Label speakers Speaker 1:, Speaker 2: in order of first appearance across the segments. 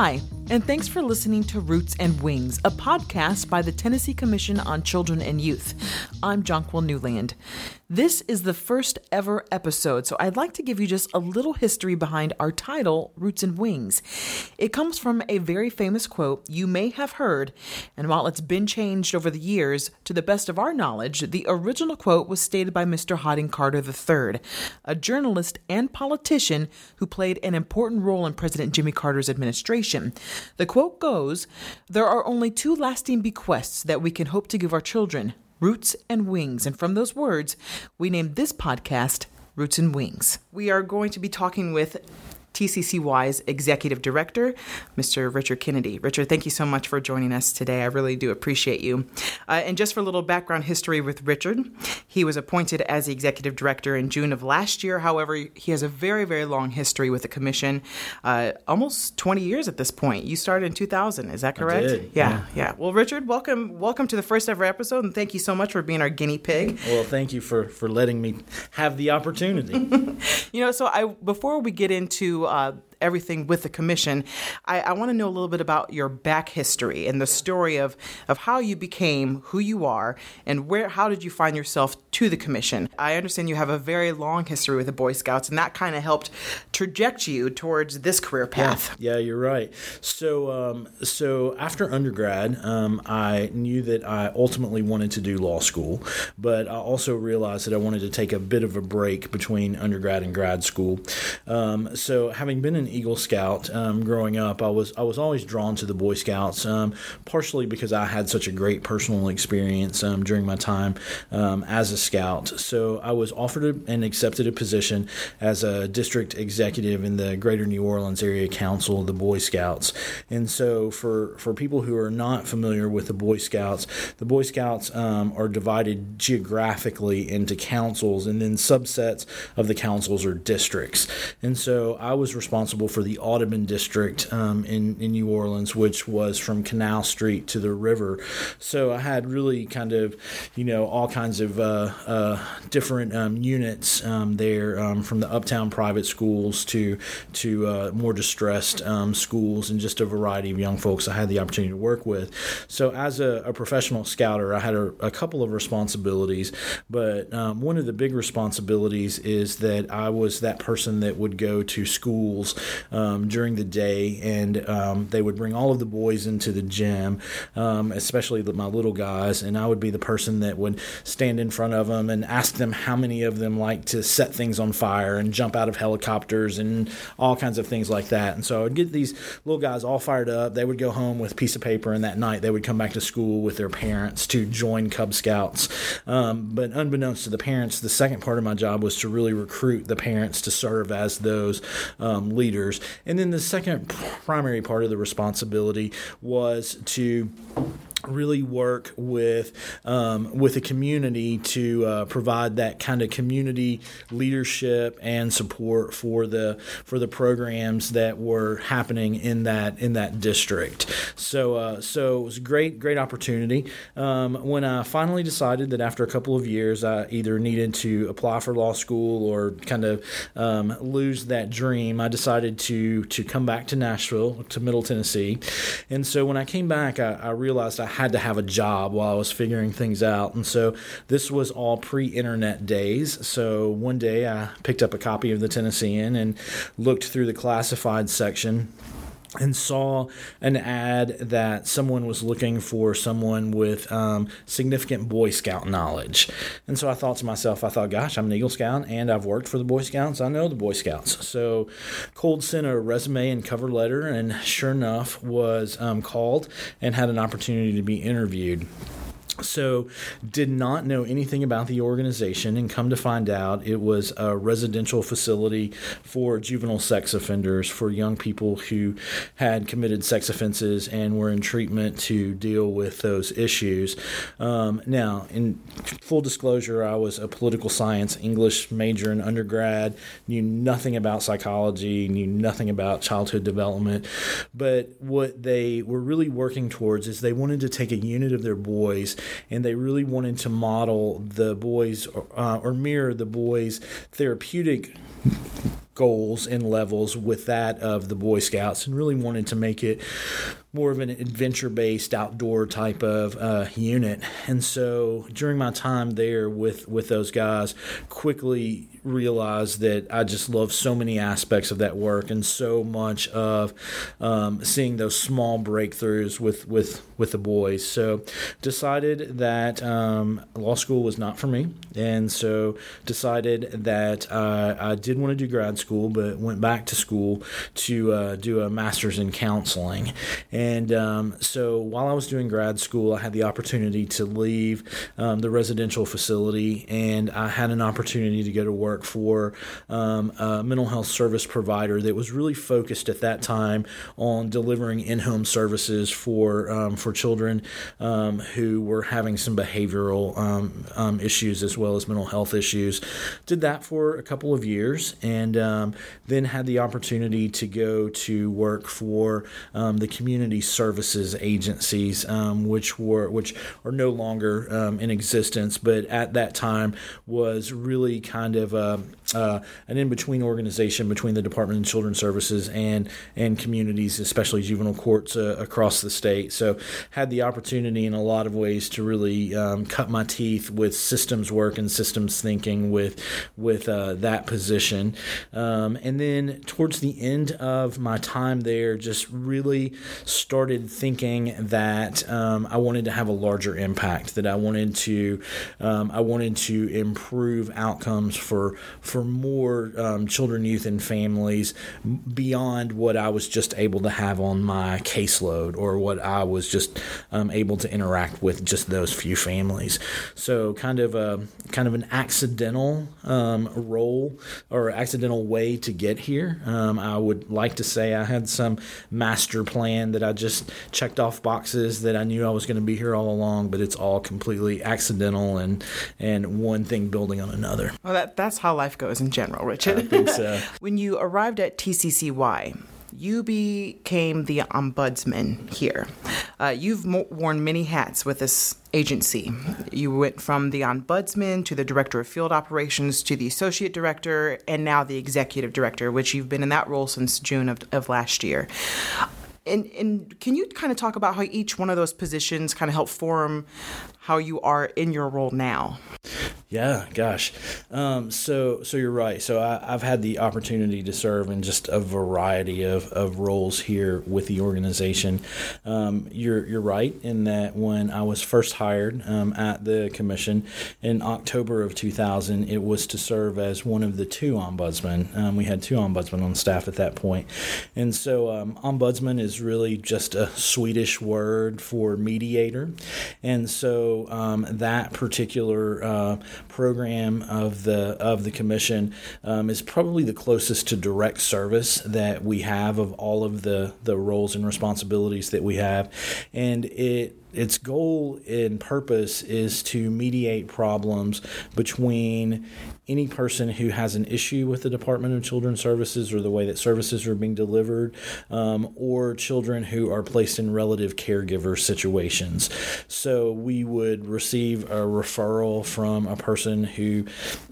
Speaker 1: Hi, and thanks for listening to Roots and Wings, a podcast by the Tennessee Commission on Children and Youth. I'm Jonquil Newland. This is the first ever episode, so I'd like to give you just a little history behind our title, Roots and Wings. It comes from a very famous quote you may have heard, and while it's been changed over the years, to the best of our knowledge, the original quote was stated by Mr. Hodding Carter III, a journalist and politician who played an important role in President Jimmy Carter's administration. The quote goes There are only two lasting bequests that we can hope to give our children Roots and Wings. And from those words, we named this podcast Roots and Wings. We are going to be talking with TCCY's Executive Director, Mr. Richard Kennedy. Richard, thank you so much for joining us today. I really do appreciate you. Uh, and just for a little background history with Richard, he was appointed as the Executive Director in June of last year. However, he has a very, very long history with the Commission, uh, almost 20 years at this point. You started in 2000, is that correct?
Speaker 2: Did,
Speaker 1: yeah,
Speaker 2: yeah,
Speaker 1: yeah. Well, Richard, welcome, welcome to the first ever episode, and thank you so much for being our guinea pig.
Speaker 2: Well, thank you for for letting me have the opportunity.
Speaker 1: you know, so I before we get into uh, everything with the commission, I, I want to know a little bit about your back history and the story of, of how you became who you are and where how did you find yourself to the commission. I understand you have a very long history with the Boy Scouts, and that kind of helped traject you towards this career path.
Speaker 2: Yeah, yeah you're right. So, um, so after undergrad, um, I knew that I ultimately wanted to do law school, but I also realized that I wanted to take a bit of a break between undergrad and grad school. Um, so, having been an Eagle Scout um, growing up, I was I was always drawn to the Boy Scouts, um, partially because I had such a great personal experience um, during my time um, as a scout. So I was offered and accepted a position as a district executive in the Greater New Orleans Area Council of the Boy Scouts. And so for for people who are not familiar with the Boy Scouts, the Boy Scouts um, are divided geographically into councils, and then subsets of the councils are districts. And so I was responsible responsible for the Audubon district um, in, in New Orleans, which was from Canal Street to the river. So I had really kind of, you know, all kinds of uh, uh, different um, units um, there, um, from the uptown private schools to to uh, more distressed um, schools, and just a variety of young folks I had the opportunity to work with. So as a, a professional scouter, I had a, a, couple of responsibilities, but one of the big responsibilities is that I was that person that would go to schools um, during the day, and um, they would bring all of the boys into the gym, um, especially my little guys, and I would be the person that would stand in front of them and ask them how many of them like to set things on fire and jump out of helicopters and all kinds of things like that. And so I would get these little guys all fired up. They would go home with a piece of paper, and that night they would come back to school with their parents to join Cub Scouts. Um, but unbeknownst to the parents, the second part of my job was to really recruit the parents to serve as those um, leaders leaders. And then the second primary part of the responsibility was to really work with um, with a community to uh, provide that kind of community leadership and support for the for the programs that were happening in that in that district. So uh, so it was a great great opportunity. Um, when I finally decided that after a couple of years I either needed to apply for law school or kind of um, lose that dream, I decided to to come back to Nashville to Middle Tennessee. And so when I came back, I, I realized I had to have a job while I was figuring things out. And so this was all pre internet days. So one day I picked up a copy of the Tennessean and looked through the classified section and saw an ad that someone was looking for someone with um, significant Boy Scout knowledge. And so I thought to myself, I thought, gosh, I'm an Eagle Scout and I've worked for the Boy Scouts. I know the Boy Scouts. So cold sent a resume and cover letter, and sure enough, was um, called and had an opportunity to be interviewed. So, did not know anything about the organization, and come to find out, it was a residential facility for juvenile sex offenders, for young people who had committed sex offenses and were in treatment to deal with those issues. Um, now, in full disclosure, I was a political science English major in undergrad, knew nothing about psychology, knew nothing about childhood development, but what they were really working towards is they wanted to take a unit of their boys and they really wanted to model the boys uh, or mirror the boys' therapeutic goals and levels with that of the Boy Scouts and really wanted to make it more of an adventure based outdoor type of uh, unit. And so during my time there with, with those guys, quickly realized that I just love so many aspects of that work and so much of um, seeing those small breakthroughs with, with, with the boys. So decided that um, law school was not for me. And so decided that uh, I did want to do grad school, but went back to school to uh, do a master's in counseling. And um, so while I was doing grad school, I had the opportunity to leave um, the residential facility and I had an opportunity to go to work for um, a mental health service provider that was really focused at that time on delivering in-home services for um, for children um, who were having some behavioral um, um, issues as well as mental health issues. Did that for a couple of years, and then had the opportunity to go to work for the community services agencies, which were which are no longer in existence, but at that time was really kind of a, uh, an in between organization between the Department of Children's Services and and communities, especially juvenile courts uh, across the state. So had the opportunity in a lot of ways to really um, cut my teeth with systems work and systems thinking with with uh, that position. Um, and then towards the end of my time there, just really started thinking that um, I wanted to have a larger impact. That I wanted to um, I wanted to improve outcomes for for more um, children, youth, and families beyond what I was just able to have on my caseload or what I was just um, able to interact with just those few families. So kind of a kind of an accidental um, role or accidental way to get here. Um, I would like to say I had some master plan that I just checked off boxes that I knew I was going to be here all along, but it's all completely accidental and and one thing building on another.
Speaker 1: Well, that that's how life goes in general, Richard.
Speaker 2: I think so.
Speaker 1: when you arrived at TCCY, you became the ombudsman here. Uh, you've mo- worn many hats with this agency. You went from the ombudsman to the director of field operations to the associate director and now the executive director, which you've been in that role since June of, of last year. And, and can you kind of talk about how each one of those positions kind of help form how you are in your role now?
Speaker 2: Yeah, gosh. Um, so, so you're right. So I, have had the opportunity to serve in just a variety of, of roles here with the organization. Um, you're you're right in that when I was first hired um, at the commission in October of 2000, it was to serve as one of the two ombudsmen. Um, we had two ombudsmen on staff at that point, and so um, ombudsman is really just a Swedish word for mediator, and so um, that particular uh, program of the of the commission um, is probably the closest to direct service that we have of all of the the roles and responsibilities that we have, and it its goal and purpose is to mediate problems between any person who has an issue with the Department of Children's Services or the way that services are being delivered, um, or children who are placed in relative caregiver situations. So we would receive a referral from a person who,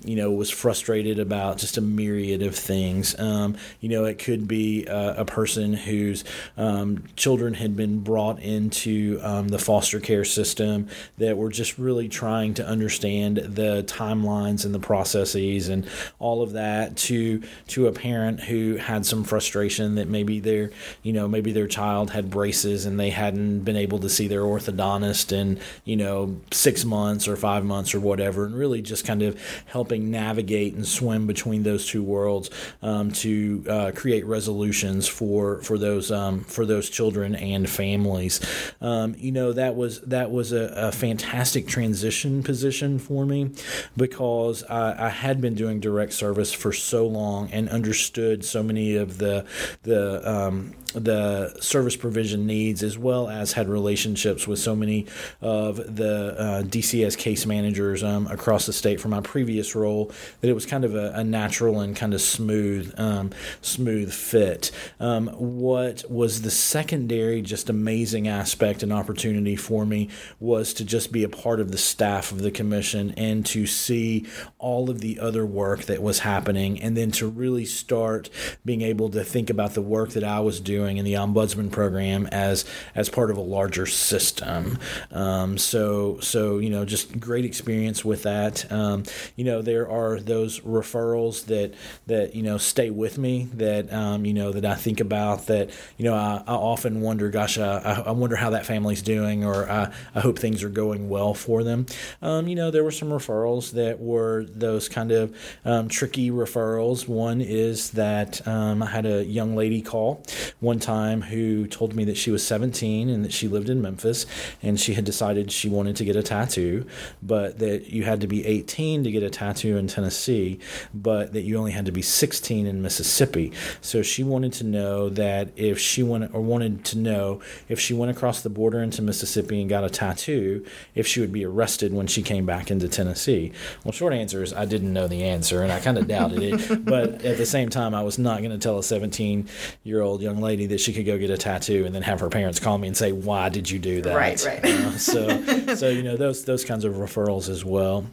Speaker 2: you know, was frustrated about just a myriad of things. Um, you know, it could be uh, a person whose um, children had been brought into um, the care system that were just really trying to understand the timelines and the processes and all of that to to a parent who had some frustration that maybe their you know maybe their child had braces and they hadn't been able to see their orthodontist in you know six months or five months or whatever and really just kind of helping navigate and swim between those two worlds um, to uh, create resolutions for for those um, for those children and families. Um, you know that was that was a, a fantastic transition position for me because I, I, had been doing direct service for so long and understood so many of the the um, the service provision needs, as well as had relationships with so many of the uh, DCS case managers um, across the state from my previous role, that it was kind of a, a natural and kind of smooth, um, smooth fit. Um, what was the secondary, just amazing aspect and opportunity opportunity for me was to just be a part of the staff of the commission and to see all of the other work that was happening, and then to really start being able to think about the work that I was doing in the ombudsman program as as part of a larger system. Um, so so you know just great experience with that. Um, you know there are those referrals that that you know stay with me that um, you know that I think about that you know I, I often wonder gosh I, I wonder how that family's doing or I, I hope things are going well for them. Um, you know there were some referrals that were those kind of um, tricky referrals. One is that um, I had a young lady call one time who told me that she was 17 and that she lived in Memphis and she had decided she wanted to get a tattoo, but that you had to be 18 to get a tattoo in Tennessee, but that you only had to be 16 in Mississippi. So she wanted to know that if she went or wanted to know if she went across the border into Mississippi and got a tattoo, if she would be arrested when she came back into Tennessee. Well, short answer is I didn't know the answer and I kind of doubted it, but at the same time I was not going to tell a 17 year old young lady that she could go get a tattoo and then have her parents call me and say, "Why did you do that?"
Speaker 1: Right, right.
Speaker 2: Uh, so, so you know those those kinds of referrals as well.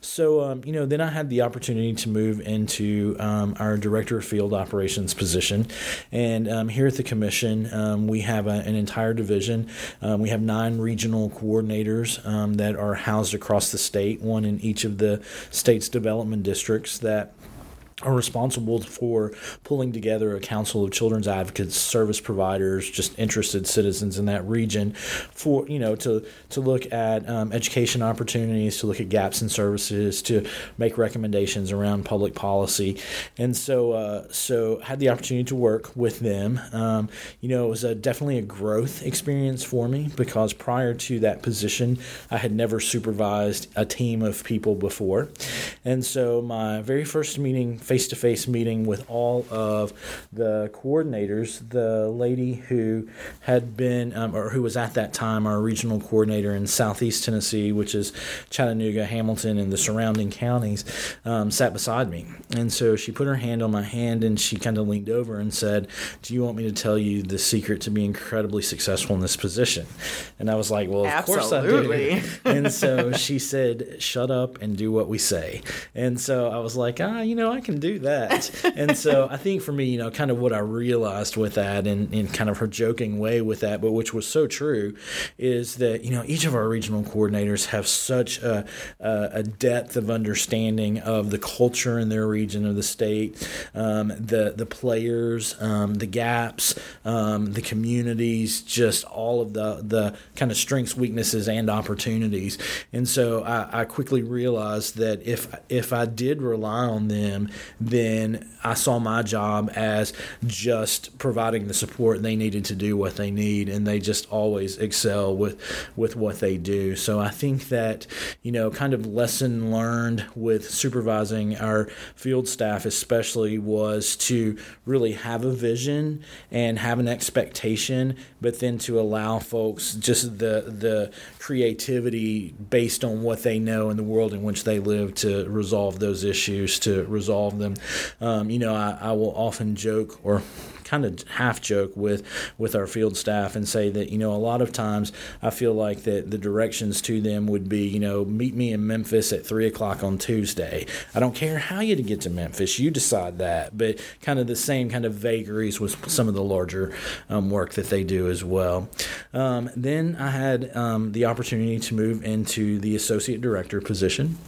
Speaker 2: So um, you know, then I had the opportunity to move into um, our director of field operations position, and um, here at the commission um, we have a, an entire division. Um, we have nine regional coordinators um, that are housed across the state, one in each of the state's development districts that are responsible for pulling together a council of children's advocates, service providers, just interested citizens in that region, for you know to to look at um, education opportunities, to look at gaps in services, to make recommendations around public policy, and so uh, so had the opportunity to work with them. Um, you know, it was a, definitely a growth experience for me because prior to that position, I had never supervised a team of people before, and so my very first meeting face to face meeting with all of the coordinators. The lady who had been, um, or who was at that time, our regional coordinator in Southeast Tennessee, which is Chattanooga, Hamilton, and the surrounding counties, um, sat beside me. And so she put her hand on my hand and she kind of leaned over and said, Do you want me to tell you the secret to be incredibly successful in this position? And I was like, Well, of
Speaker 1: Absolutely.
Speaker 2: course I do. and so she said, Shut up and do what we say. And so I was like, Ah, you know, I can do that. and so I think for me, you know, kind of what I realized with that and in kind of her joking way with that, but which was so true, is that, you know, each of our regional coordinators have such a, a depth of understanding of the culture in their region of the state, um, the, the players, um, the gaps, um, the communities, just all of the, the kind of strengths, weaknesses, and opportunities. And so I, I quickly realized that if, if I did rely on them, then I saw my job as just providing the support they needed to do what they need, and they just always excel with with what they do. So I think that you know, kind of lesson learned with supervising our field staff, especially, was to really have a vision and have an expectation, but then to allow folks just the the creativity based on what they know in the world in which they live to resolve those issues, to resolve them. Um, you know, I, I will often joke or kind of half joke with with our field staff and say that you know a lot of times I feel like that the directions to them would be you know meet me in Memphis at three o'clock on Tuesday. I don't care how you get to Memphis, you decide that. But kind of the same kind of vagaries with some of the larger um, work that they do as well. Um, then I had um, the opportunity to move into the associate director position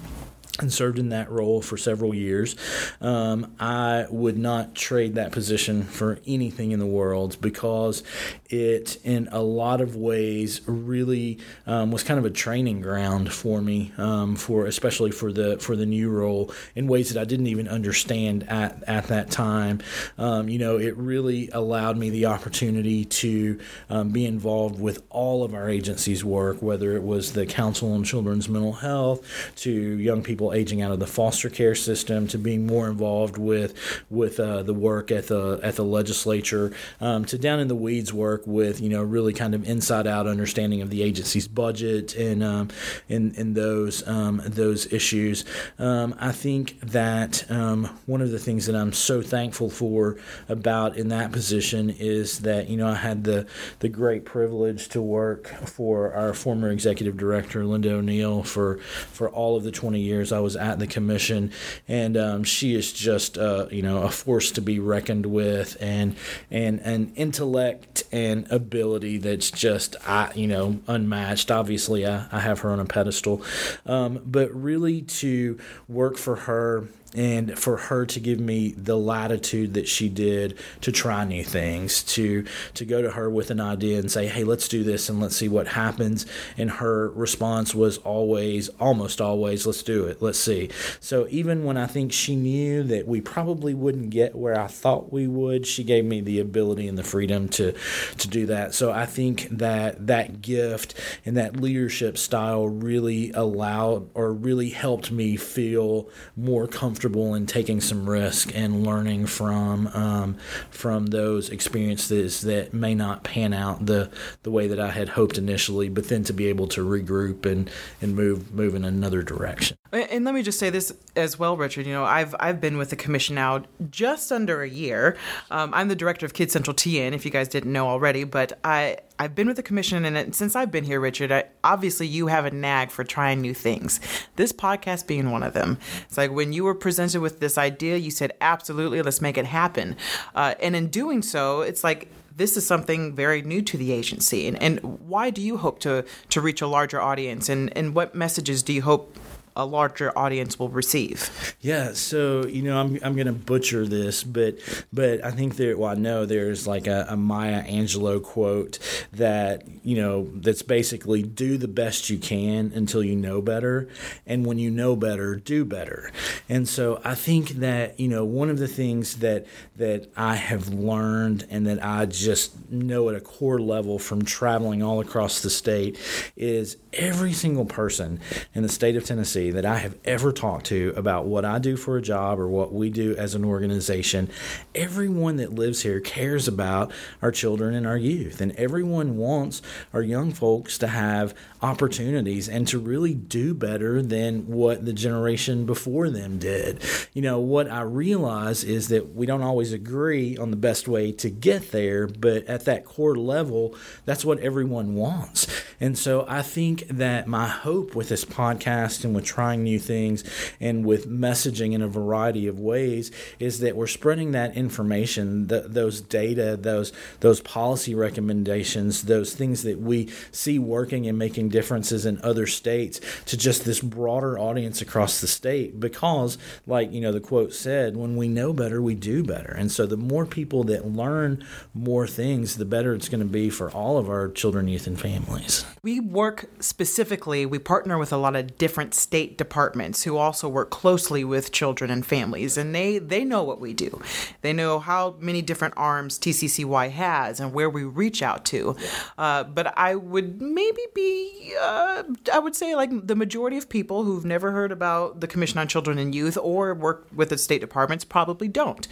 Speaker 2: and served in that role for several years. Um, I would not trade that position for anything in the world because it, in a lot of ways, really um, was kind of a training ground for me, um, for especially for the for the new role in ways that I didn't even understand at at that time. Um, you know, it really allowed me the opportunity to um, be involved with all of our agency's work, whether it was the Council on Children's Mental Health to young people people aging out of the foster care system to being more involved with with uh, the work at the at the legislature um, to down in the weeds work with you know really kind of inside out understanding of the agency's budget and um, in in those um, those issues. Um, I think that um, one of the things that I'm so thankful for about in that position is that you know I had the the great privilege to work for our former executive director Linda O'Neill for for all of the 20 years I was at the commission, and um, she is just uh, you know a force to be reckoned with, and and an intellect and ability that's just I you know unmatched. Obviously, I, I have her on a pedestal, um, but really to work for her and for her to give me the latitude that she did to try new things to to go to her with an idea and say hey let's do this and let's see what happens. And her response was always almost always let's do it. Let's see. So even when i think she knew that we probably wouldn't get where i thought we would she gave me the ability and the freedom to to do that. So i think that that gift and that leadership style really allowed or really helped me feel more comfortable comfortable in taking some risk and learning from um, from those experiences that may not pan out the the way that I had hoped initially, but then to be able to regroup and and move move in another direction.
Speaker 1: And let me just say this as well, Richard. You know, I've I've been with the commission now just under a year. Um, I'm the director of Kids Central TN, if you guys didn't know already. But I I've been with the commission, and since I've been here, Richard, I, obviously you have a nag for trying new things. This podcast being one of them. It's like when you were presented with this idea, you said, "Absolutely, let's make it happen." Uh, and in doing so, it's like this is something very new to the agency. And, and why do you hope to to reach a larger audience? And and what messages do you hope a larger audience will receive.
Speaker 2: Yeah, so you know, I'm I'm to butcher this, but but I think there. Well, I know there's like a, a Maya Angelou quote that you know that's basically do the best you can until you know better, and when you know better, do better. And so I think that you know one of the things that that I have learned and that I just know at a core level from traveling all across the state is every single person in the state of Tennessee that I have ever talked to about what I do for a job or what we do as an organization, everyone that lives here cares about our children and our youth. And everyone wants our young folks to have opportunities and to really do better than what the generation before them did. You know, what I realize is that we don't always agree on the best way to get there, but at that core level, that's what everyone wants. And so I think that my hope with this podcast and with trying new things and with messaging in a variety of ways is that we're spreading that information, th- those data, those those policy recommendations, those things that we see working and making differences in other states to just this broader audience across the state because like, you know, the quote said, when we know better, we do better. And so the more people that learn more things, the better it's going to be for all of our children, youth and families.
Speaker 1: We work specifically, we partner with a lot of different state departments who also work closely with children and families, and they they know what we do. They know how many different arms TCCY has and where we reach out to. Uh, but I would maybe be, uh, I would say, like the majority of people who've never heard about the Commission on Children and Youth or work with the state departments probably don't.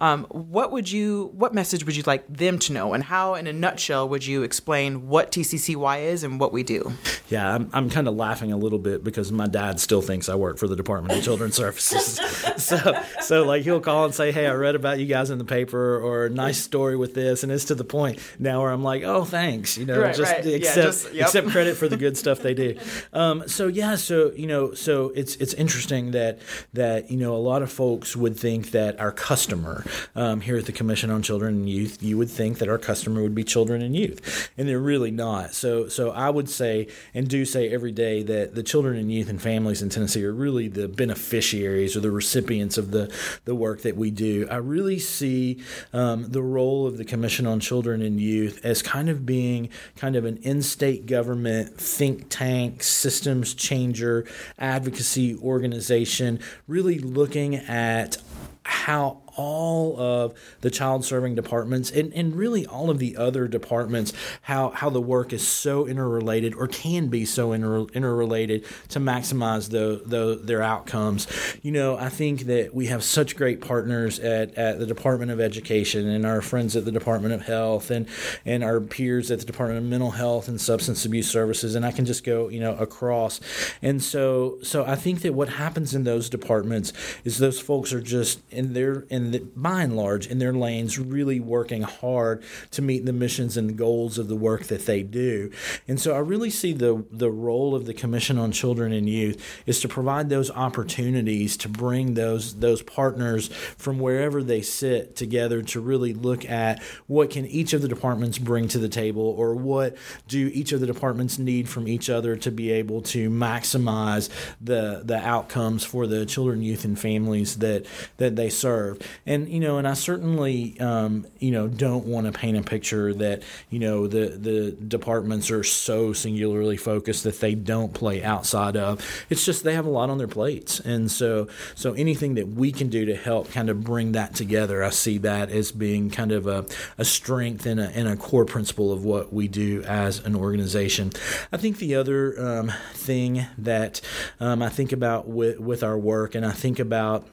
Speaker 1: Um, what would you, what message would you like them to know, and how, in a nutshell, would you explain what TCCY is and what we do?
Speaker 2: Yeah, I'm, I'm kind of laughing a little bit because my dad still thinks I work for the Department of Children's Services. so, so like he'll call and say, "Hey, I read about you guys in the paper," or "Nice story with this," and it's to the point now where I'm like, "Oh, thanks," you know,
Speaker 1: right,
Speaker 2: just
Speaker 1: right.
Speaker 2: accept
Speaker 1: yeah, just, yep.
Speaker 2: accept credit for the good stuff they do. Um, so yeah, so you know, so it's it's interesting that that you know a lot of folks would think that our customer um, here at the Commission on Children and Youth, you would think that our customer would be children and youth, and they're really not. So so I would say and do say every day that the children and youth and families in Tennessee are really the beneficiaries or the recipients of the, the work that we do. I really see um, the role of the Commission on Children and Youth as kind of being kind of an in state government think tank, systems changer, advocacy organization, really looking at how all of the child serving departments and, and really all of the other departments, how, how the work is so interrelated or can be so inter, interrelated to maximize the, the, their outcomes. You know, I think that we have such great partners at, at the Department of Education and our friends at the Department of Health and, and our peers at the Department of Mental Health and Substance Abuse Services. And I can just go, you know, across. And so, so I think that what happens in those departments is those folks are just in their, in the, by and large, in their lanes, really working hard to meet the missions and goals of the work that they do. And so I really see the, the role of the Commission on Children and Youth is to provide those opportunities to bring those, those partners from wherever they sit together to really look at what can each of the departments bring to the table or what do each of the departments need from each other to be able to maximize the the outcomes for the children, youth, and families that that they serve. And you know, and I certainly um, you know don't want to paint a picture that you know the the departments are so singularly focused that they don't play outside of. It's just they have a lot on their plates, and so so anything that we can do to help kind of bring that together, I see that as being kind of a, a strength and a, and a core principle of what we do as an organization. I think the other um, thing that um, I think about with, with our work, and I think about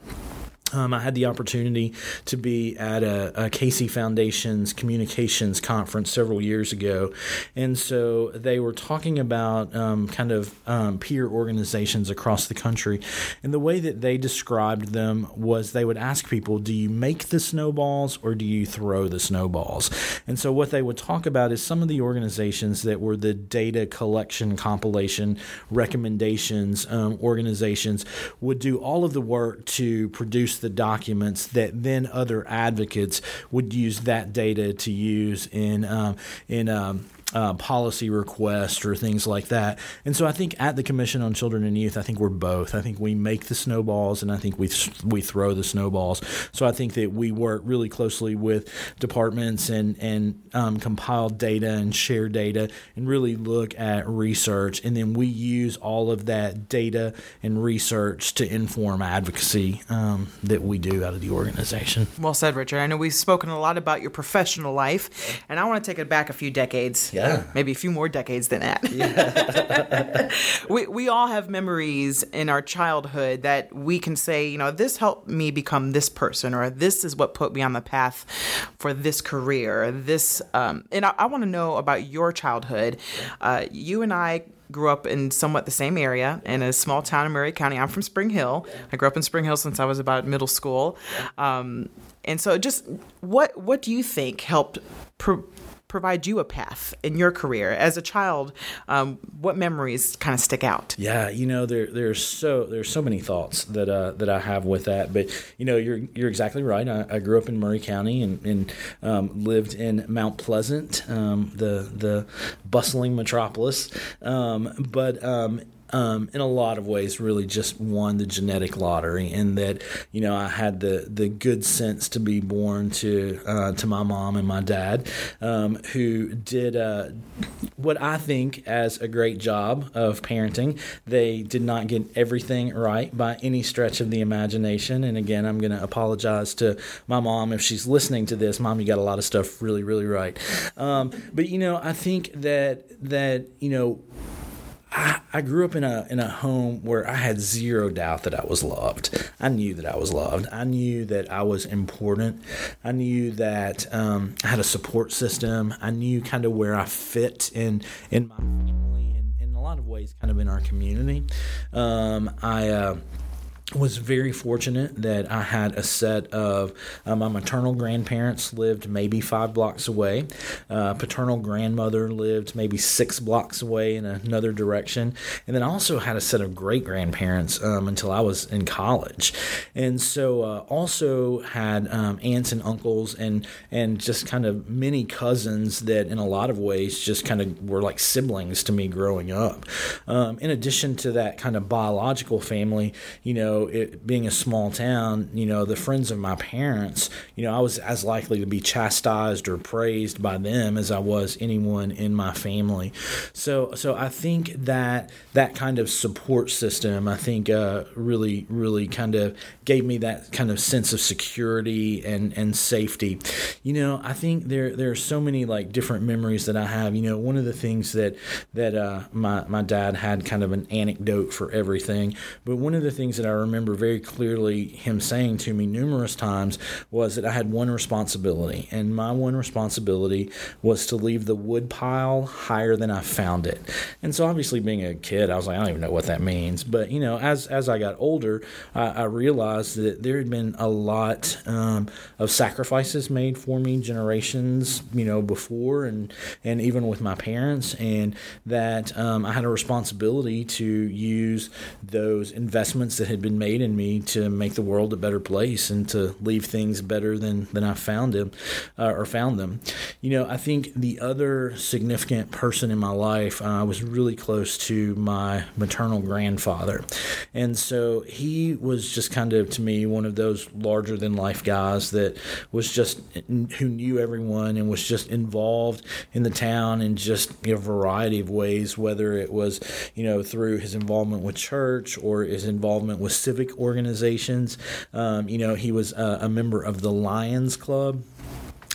Speaker 2: um, I had the opportunity to be at a, a, Casey Foundation's communications conference several years ago, and so they were talking about um, kind of um, peer organizations across the country, and the way that they described them was they would ask people, "Do you make the snowballs or do you throw the snowballs?" And so what they would talk about is some of the organizations that were the data collection, compilation, recommendations um, organizations would do all of the work to produce the documents that then other advocates would use that data to use in um, in um, uh, policy requests or things like that. And so I think at the Commission on Children and Youth, I think we're both. I think we make the snowballs and I think we we throw the snowballs. So I think that we work really closely with departments and and um, compile data and share data and really look at research. And then we use all of that data and research to inform advocacy um, that we do out of the organization.
Speaker 1: Well said, Richard. I know we've spoken a lot about your professional life, and I want to take it back a few decades.
Speaker 2: Yeah.
Speaker 1: Maybe a few more decades than that. Yeah. we, we all have memories in our childhood that we can say, you know, this helped me become this person, or this is what put me on the path for this career. This, um, and I, I want to know about your childhood. Uh, you and I grew up in somewhat the same area in a small town in Maury County. I'm from Spring Hill. I grew up in Spring Hill since I was about middle school. Um, and so, just what what do you think helped? Provide you a path in your career as a child? Um, what memories kind of stick out?
Speaker 2: Yeah, you know, there there's so there's so many thoughts that uh, that I have with that. But you know, you're you're exactly right. I, I grew up in Maury County and, and um, lived in Mount Pleasant, um, the the bustling metropolis. Um, but um, in a lot of ways really just won the genetic lottery in that you know I had the the good sense to be born to uh, to my mom and my dad um, who did uh, what I think as a great job of parenting. They did not get everything right by any stretch of the imagination. And again I'm going to apologize to my mom if she's listening to this. Mom you got a lot of stuff really really right. Um, but you know I think that that you know I, I grew up in a in a home where I had zero doubt that I was loved. I knew that I was loved. I knew that I was important. I knew that um, I had a support system. I knew kind of where I fit in in my family and in a lot of ways, kind of in our community. Um, I. Uh, was very fortunate that I had a set of uh, my maternal grandparents lived maybe five blocks away. Uh, paternal grandmother lived maybe six blocks away in another direction. And then I also had a set of great grandparents um, until I was in college. And so uh, also had um, aunts and uncles and, and just kind of many cousins that in a lot of ways just kind of were like siblings to me growing up. Um, in addition to that kind of biological family, you know, know, it being a small town, you know, the friends of my parents, you know, I was as likely to be chastised or praised by them as I was anyone in my family. So, so I think that that kind of support system, I think, uh, really, really kind of gave me that kind of sense of security and and safety. You know, I think there there are so many like different memories that I have. You know, one of the things that that uh, my my dad had kind of an anecdote for everything, but one of the things that I remember very clearly him saying to me numerous times was that I had one responsibility, and my one responsibility was to leave the wood pile higher than I found it. And so, obviously, being a kid, I was like, I don't even know what that means. But you know, as as I got older, I, I realized that there had been a lot um, of sacrifices made for me generations, you know, before and and even with my parents, and that um, I had a responsibility to use those investments that had been made in me to make the world a better place and to leave things better than than I found them uh, or found them. You know, I think the other significant person in my life, uh, I was really close to my maternal grandfather, and so he was just kind of to me one of those larger than life guys that was just who knew everyone and was just involved in the town in just a variety of ways, whether it was you know through his involvement with church or his involvement with civic organizations. Um, you know, he was a, a member of the Lions Club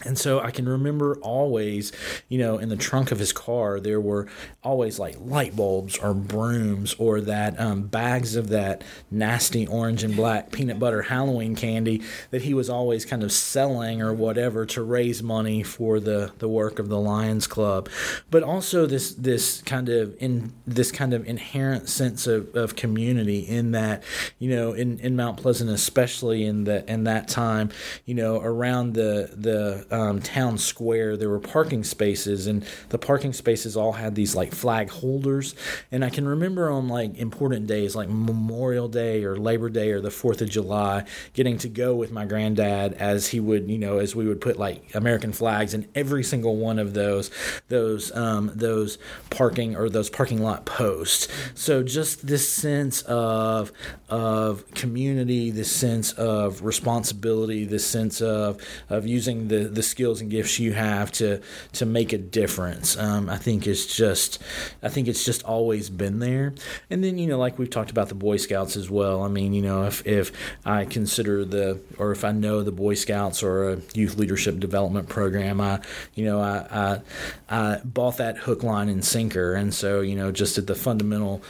Speaker 2: and so I can remember always, you know, in the trunk of his car, there were always like light bulbs or brooms or that um, bags of that nasty orange and black peanut butter Halloween candy that he was always kind of selling or whatever to raise money for the, the work of the Lions Club. But also this this kind of in this kind of inherent sense of, of community in that, you know, in, in Mount Pleasant, especially in the in that time, you know, around the the um, town square, there were parking spaces, and the parking spaces all had these like flag holders. And I can remember on like important days like Memorial Day or Labor Day or the Fourth of July, getting to go with my granddad as he would, you know, as we would put like American flags in every single one of those those um, those parking or those parking lot posts. So just this sense of of community, this sense of responsibility, this sense of of using the, the the skills and gifts you have to to make a difference. Um, I think it's just I think it's just always been there. And then you know, like we've talked about the Boy Scouts as well. I mean, you know, if if I consider the or if I know the Boy Scouts or a youth leadership development program, I you know I I, I bought that hook, line, and sinker. And so you know, just at the fundamental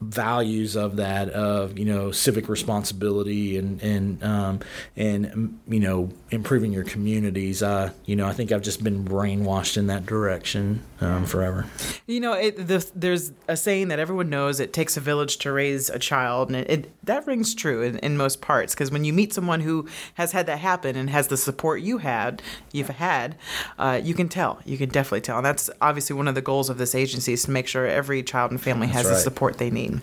Speaker 2: values of that of you know civic responsibility and and um, and you know improving your communities. Uh, you know, I think I've just been brainwashed in that direction um, forever.
Speaker 1: You know, it, the, there's a saying that everyone knows: it takes a village to raise a child, and it, it that rings true in, in most parts. Because when you meet someone who has had that happen and has the support you had, you've had, uh, you can tell. You can definitely tell, and that's obviously one of the goals of this agency is to make sure every child and family has right. the support they need.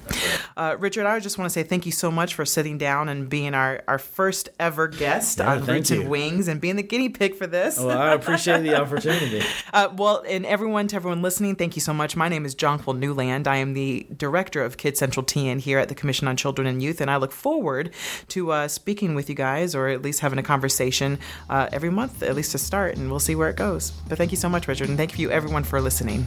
Speaker 1: Uh, Richard, I just want to say thank you so much for sitting down and being our, our first ever guest yeah, on Roots and Wings and being the guinea pig for this.
Speaker 2: Well, I appreciate the opportunity.
Speaker 1: uh, well, and everyone, to everyone listening, thank you so much. My name is Jonquil Newland. I am the director of Kids Central TN here at the Commission on Children and Youth, and I look forward to uh, speaking with you guys or at least having a conversation uh, every month, at least to start, and we'll see where it goes. But thank you so much, Richard, and thank you everyone for listening.